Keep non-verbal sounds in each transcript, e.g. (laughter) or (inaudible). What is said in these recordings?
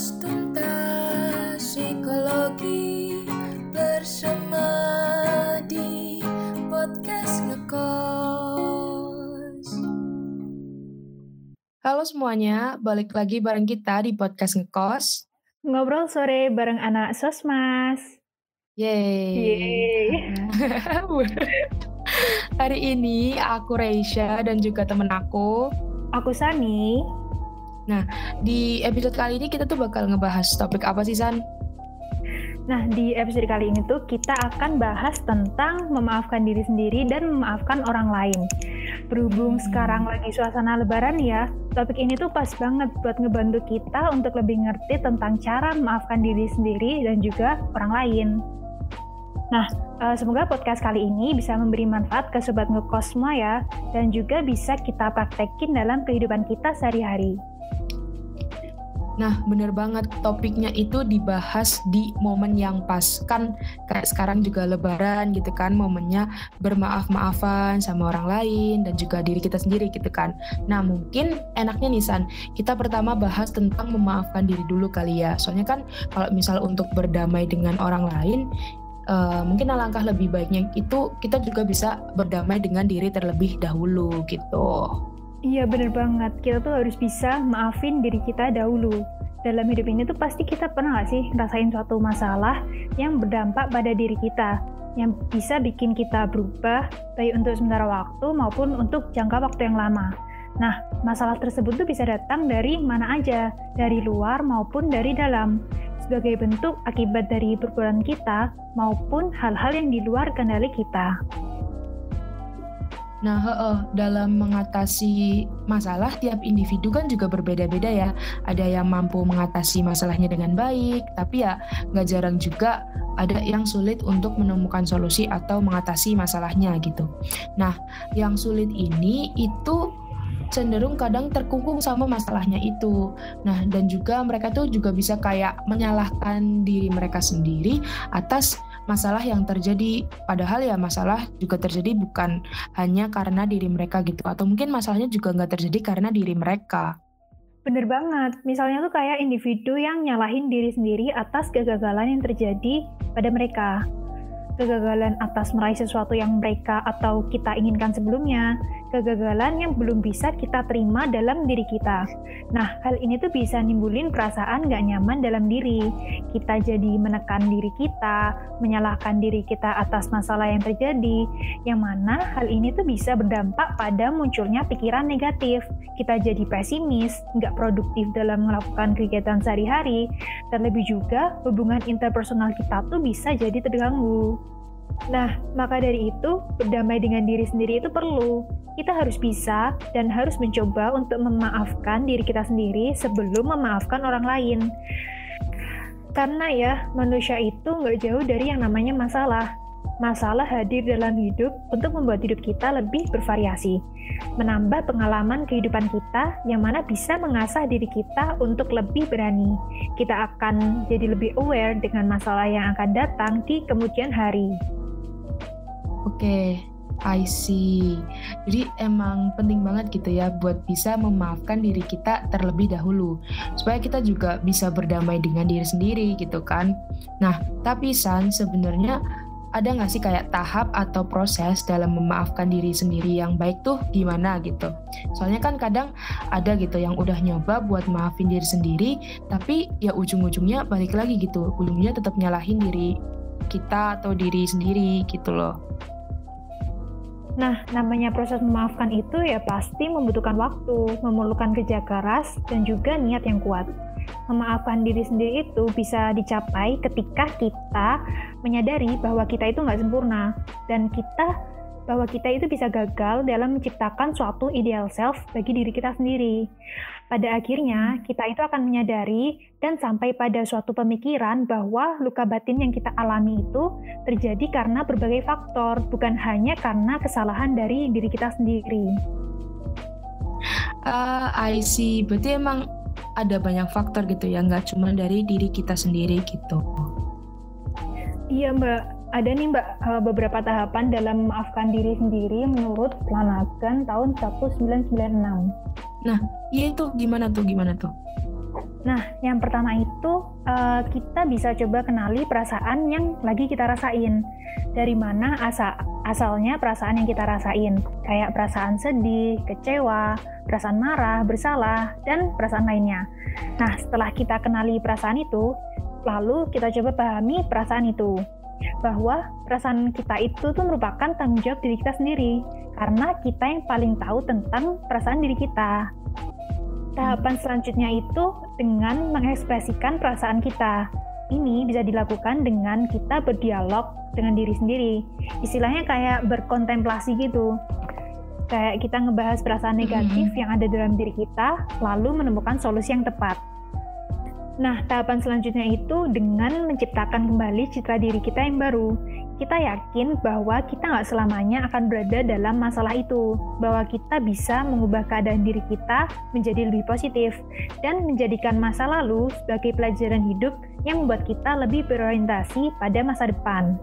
Tuntas psikologi bersama di podcast ngekos. Halo semuanya, balik lagi bareng kita di podcast ngekos. Ngobrol sore bareng anak Sosmas. Yeay. Yeay. (laughs) Hari ini aku Reisha dan juga temen aku. Aku Sani. Di episode kali ini kita tuh bakal ngebahas topik apa sih San? Nah, di episode kali ini tuh kita akan bahas tentang memaafkan diri sendiri dan memaafkan orang lain. Berhubung Hmm. sekarang lagi suasana lebaran ya, topik ini tuh pas banget buat ngebantu kita untuk lebih ngerti tentang cara memaafkan diri sendiri dan juga orang lain. Nah, eh, semoga podcast kali ini bisa memberi manfaat ke Sobat Ngekos semua ya, dan juga bisa kita praktekin dalam kehidupan kita sehari-hari. Nah, bener banget topiknya itu dibahas di momen yang pas. Kan kayak sekarang juga lebaran gitu kan, momennya bermaaf-maafan sama orang lain dan juga diri kita sendiri gitu kan. Nah, mungkin enaknya nih San, kita pertama bahas tentang memaafkan diri dulu kali ya. Soalnya kan kalau misal untuk berdamai dengan orang lain, eh, mungkin alangkah lebih baiknya itu kita juga bisa berdamai dengan diri terlebih dahulu gitu. Iya bener banget, kita tuh harus bisa maafin diri kita dahulu. Dalam hidup ini tuh pasti kita pernah gak sih ngerasain suatu masalah yang berdampak pada diri kita, yang bisa bikin kita berubah, baik untuk sementara waktu maupun untuk jangka waktu yang lama. Nah, masalah tersebut tuh bisa datang dari mana aja, dari luar maupun dari dalam, sebagai bentuk akibat dari perbuatan kita maupun hal-hal yang di luar kendali kita. Nah, heeh, dalam mengatasi masalah tiap individu kan juga berbeda-beda ya. Ada yang mampu mengatasi masalahnya dengan baik, tapi ya nggak jarang juga ada yang sulit untuk menemukan solusi atau mengatasi masalahnya gitu. Nah, yang sulit ini itu cenderung kadang terkungkung sama masalahnya itu. Nah, dan juga mereka tuh juga bisa kayak menyalahkan diri mereka sendiri atas masalah yang terjadi. Padahal ya masalah juga terjadi bukan hanya karena diri mereka gitu atau mungkin masalahnya juga nggak terjadi karena diri mereka Bener banget, misalnya tuh kayak individu yang nyalahin diri sendiri atas kegagalan yang terjadi pada mereka. Kegagalan atas meraih sesuatu yang mereka atau kita inginkan sebelumnya, kegagalan yang belum bisa kita terima dalam diri kita. Nah, hal ini tuh bisa nimbulin perasaan gak nyaman dalam diri. Kita jadi menekan diri kita, menyalahkan diri kita atas masalah yang terjadi, yang mana hal ini tuh bisa berdampak pada munculnya pikiran negatif. Kita jadi pesimis, nggak produktif dalam melakukan kegiatan sehari-hari, terlebih juga hubungan interpersonal kita tuh bisa jadi terganggu. Nah, maka dari itu, berdamai dengan diri sendiri itu perlu. Kita harus bisa dan harus mencoba untuk memaafkan diri kita sendiri sebelum memaafkan orang lain. Karena ya, manusia itu nggak jauh dari yang namanya masalah. Masalah hadir dalam hidup untuk membuat hidup kita lebih bervariasi, menambah pengalaman kehidupan kita yang mana bisa mengasah diri kita untuk lebih berani. Kita akan jadi lebih aware dengan masalah yang akan datang di kemudian hari. Oke, I see. Jadi emang penting banget gitu ya buat bisa memaafkan diri kita terlebih dahulu. Supaya kita juga bisa berdamai dengan diri sendiri gitu kan. Nah, tapi San sebenarnya ada nggak sih kayak tahap atau proses dalam memaafkan diri sendiri yang baik tuh gimana gitu. Soalnya kan kadang ada gitu yang udah nyoba buat maafin diri sendiri, tapi ya ujung-ujungnya balik lagi gitu. Ujungnya tetap nyalahin diri kita atau diri sendiri gitu loh. Nah, namanya proses memaafkan itu ya pasti membutuhkan waktu, memerlukan kerja keras, dan juga niat yang kuat. Memaafkan diri sendiri itu bisa dicapai ketika kita menyadari bahwa kita itu nggak sempurna, dan kita bahwa kita itu bisa gagal dalam menciptakan suatu ideal self bagi diri kita sendiri. Pada akhirnya, kita itu akan menyadari dan sampai pada suatu pemikiran bahwa luka batin yang kita alami itu terjadi karena berbagai faktor, bukan hanya karena kesalahan dari diri kita sendiri. Ah, I see. Berarti emang ada banyak faktor gitu ya, nggak cuma dari diri kita sendiri gitu. Iya Mbak, ada nih Mbak eh, beberapa tahapan dalam memaafkan diri sendiri menurut Flanagan tahun 1996. Iya itu gimana tuh, gimana tuh? Nah, yang pertama itu uh, kita bisa coba kenali perasaan yang lagi kita rasain. Dari mana asa asalnya perasaan yang kita rasain, kayak perasaan sedih, kecewa, perasaan marah, bersalah, dan perasaan lainnya. Nah, setelah kita kenali perasaan itu, lalu kita coba pahami perasaan itu bahwa perasaan kita itu tuh merupakan tanggung jawab diri kita sendiri karena kita yang paling tahu tentang perasaan diri kita. Tahapan selanjutnya itu dengan mengekspresikan perasaan kita. Ini bisa dilakukan dengan kita berdialog dengan diri sendiri. Istilahnya kayak berkontemplasi gitu. Kayak kita ngebahas perasaan negatif mm -hmm. yang ada dalam diri kita, lalu menemukan solusi yang tepat. Nah, tahapan selanjutnya itu dengan menciptakan kembali citra diri kita yang baru. Kita yakin bahwa kita nggak selamanya akan berada dalam masalah itu, bahwa kita bisa mengubah keadaan diri kita menjadi lebih positif, dan menjadikan masa lalu sebagai pelajaran hidup yang membuat kita lebih berorientasi pada masa depan.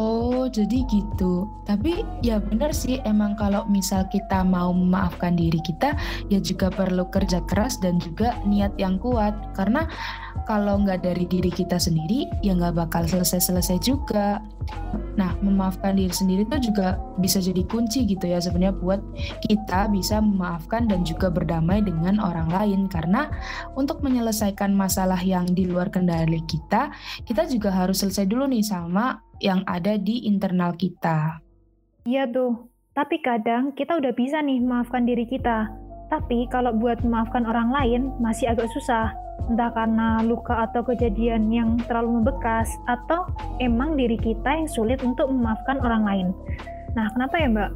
Oh, jadi gitu. Tapi ya benar sih, emang kalau misal kita mau memaafkan diri kita, ya juga perlu kerja keras dan juga niat yang kuat. Karena kalau nggak dari diri kita sendiri ya nggak bakal selesai-selesai juga. Nah, memaafkan diri sendiri itu juga bisa jadi kunci gitu ya sebenarnya buat kita bisa memaafkan dan juga berdamai dengan orang lain karena untuk menyelesaikan masalah yang di luar kendali kita, kita juga harus selesai dulu nih sama yang ada di internal kita. Iya tuh, tapi kadang kita udah bisa nih memaafkan diri kita. Tapi kalau buat memaafkan orang lain masih agak susah entah karena luka atau kejadian yang terlalu membekas atau emang diri kita yang sulit untuk memaafkan orang lain. Nah, kenapa ya Mbak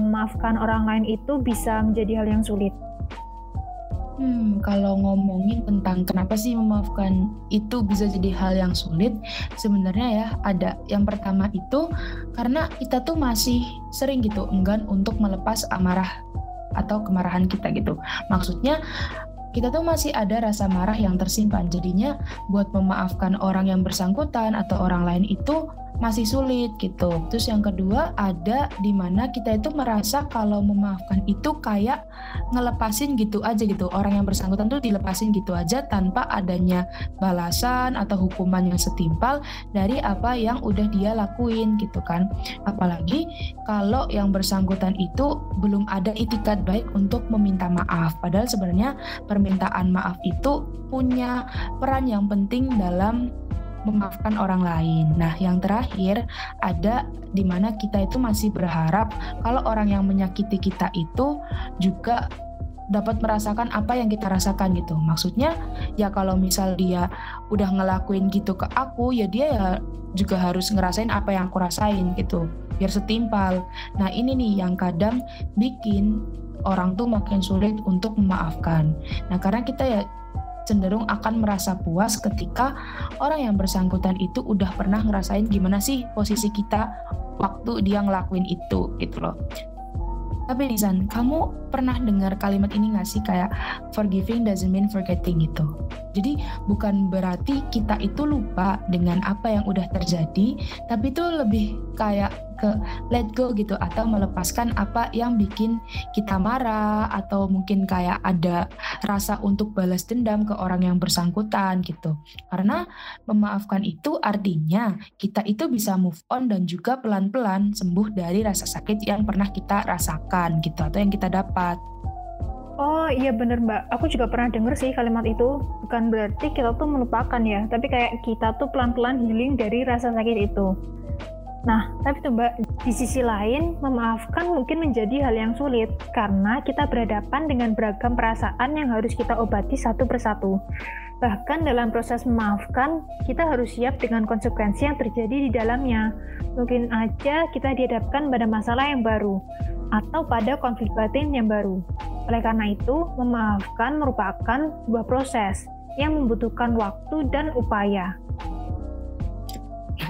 memaafkan orang lain itu bisa menjadi hal yang sulit? Hmm, kalau ngomongin tentang kenapa sih memaafkan itu bisa jadi hal yang sulit, sebenarnya ya ada. Yang pertama itu karena kita tuh masih sering gitu enggan untuk melepas amarah atau kemarahan kita gitu. Maksudnya kita tuh masih ada rasa marah yang tersimpan. Jadinya buat memaafkan orang yang bersangkutan atau orang lain itu masih sulit gitu. Terus yang kedua ada di mana kita itu merasa kalau memaafkan itu kayak ngelepasin gitu aja gitu. Orang yang bersangkutan tuh dilepasin gitu aja tanpa adanya balasan atau hukuman yang setimpal dari apa yang udah dia lakuin gitu kan. Apalagi kalau yang bersangkutan itu belum ada itikat baik untuk meminta maaf. Padahal sebenarnya permintaan maaf itu punya peran yang penting dalam memaafkan orang lain. Nah, yang terakhir ada di mana kita itu masih berharap kalau orang yang menyakiti kita itu juga dapat merasakan apa yang kita rasakan gitu. Maksudnya ya kalau misal dia udah ngelakuin gitu ke aku ya dia ya juga harus ngerasain apa yang aku rasain gitu. Biar setimpal. Nah, ini nih yang kadang bikin orang tuh makin sulit untuk memaafkan. Nah, karena kita ya cenderung akan merasa puas ketika orang yang bersangkutan itu udah pernah ngerasain gimana sih posisi kita waktu dia ngelakuin itu gitu loh. Tapi Nizan, kamu pernah dengar kalimat ini gak sih kayak forgiving doesn't mean forgetting gitu. Jadi bukan berarti kita itu lupa dengan apa yang udah terjadi, tapi itu lebih kayak ke let go gitu atau melepaskan apa yang bikin kita marah atau mungkin kayak ada rasa untuk balas dendam ke orang yang bersangkutan gitu. Karena memaafkan itu artinya kita itu bisa move on dan juga pelan-pelan sembuh dari rasa sakit yang pernah kita rasakan gitu atau yang kita dapat. Oh iya bener mbak, aku juga pernah denger sih kalimat itu. Bukan berarti kita tuh melupakan ya, tapi kayak kita tuh pelan-pelan healing dari rasa sakit itu. Nah, tapi tuh Mbak, di sisi lain, memaafkan mungkin menjadi hal yang sulit karena kita berhadapan dengan beragam perasaan yang harus kita obati satu persatu. Bahkan dalam proses memaafkan, kita harus siap dengan konsekuensi yang terjadi di dalamnya. Mungkin aja kita dihadapkan pada masalah yang baru atau pada konflik batin yang baru. Oleh karena itu, memaafkan merupakan sebuah proses yang membutuhkan waktu dan upaya.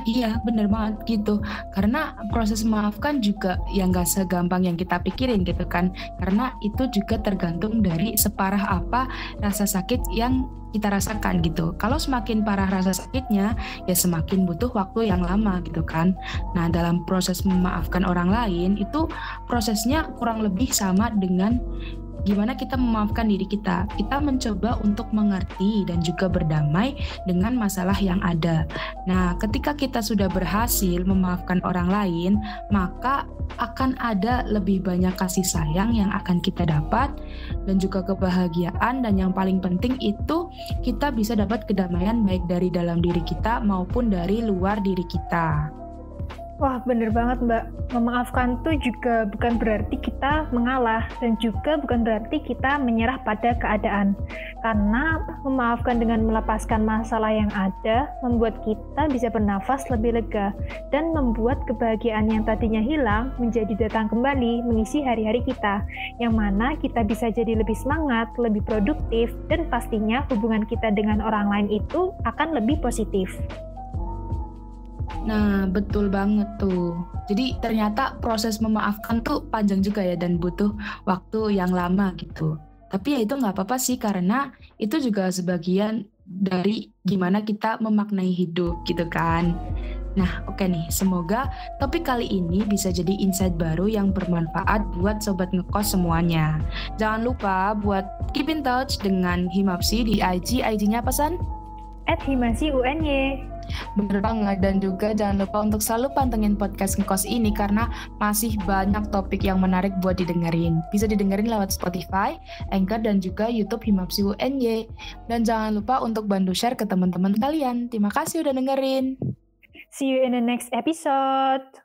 Iya, bener banget gitu. Karena proses memaafkan juga yang gak segampang yang kita pikirin gitu kan. Karena itu juga tergantung dari separah apa rasa sakit yang kita rasakan gitu. Kalau semakin parah rasa sakitnya, ya semakin butuh waktu yang lama gitu kan. Nah, dalam proses memaafkan orang lain itu prosesnya kurang lebih sama dengan gimana kita memaafkan diri kita. Kita mencoba untuk mengerti dan juga berdamai dengan masalah yang ada. Nah, ketika kita sudah berhasil memaafkan orang lain, maka akan ada lebih banyak kasih sayang yang akan kita dapat dan juga kebahagiaan dan yang paling penting itu kita bisa dapat kedamaian baik dari dalam diri kita maupun dari luar diri kita. Wah, bener banget Mbak. Memaafkan tuh juga bukan berarti kita mengalah dan juga bukan berarti kita menyerah pada keadaan. Karena memaafkan dengan melepaskan masalah yang ada membuat kita bisa bernafas lebih lega dan membuat kebahagiaan yang tadinya hilang menjadi datang kembali mengisi hari-hari kita. Yang mana kita bisa jadi lebih semangat, lebih produktif, dan pastinya hubungan kita dengan orang lain itu akan lebih positif. Nah, betul banget tuh. Jadi ternyata proses memaafkan tuh panjang juga ya dan butuh waktu yang lama gitu. Tapi ya itu nggak apa-apa sih karena itu juga sebagian dari gimana kita memaknai hidup gitu kan. Nah, oke okay nih, semoga topik kali ini bisa jadi insight baru yang bermanfaat buat sobat ngekos semuanya. Jangan lupa buat keep in touch dengan Himapsi di IG. IG-nya apa, San? At Himasi UNY. Bener banget dan juga jangan lupa untuk selalu pantengin podcast ngekos ini karena masih banyak topik yang menarik buat didengerin. Bisa didengerin lewat Spotify, Anchor dan juga YouTube Himapsi UNY. Dan jangan lupa untuk bantu share ke teman-teman kalian. Terima kasih udah dengerin. See you in the next episode.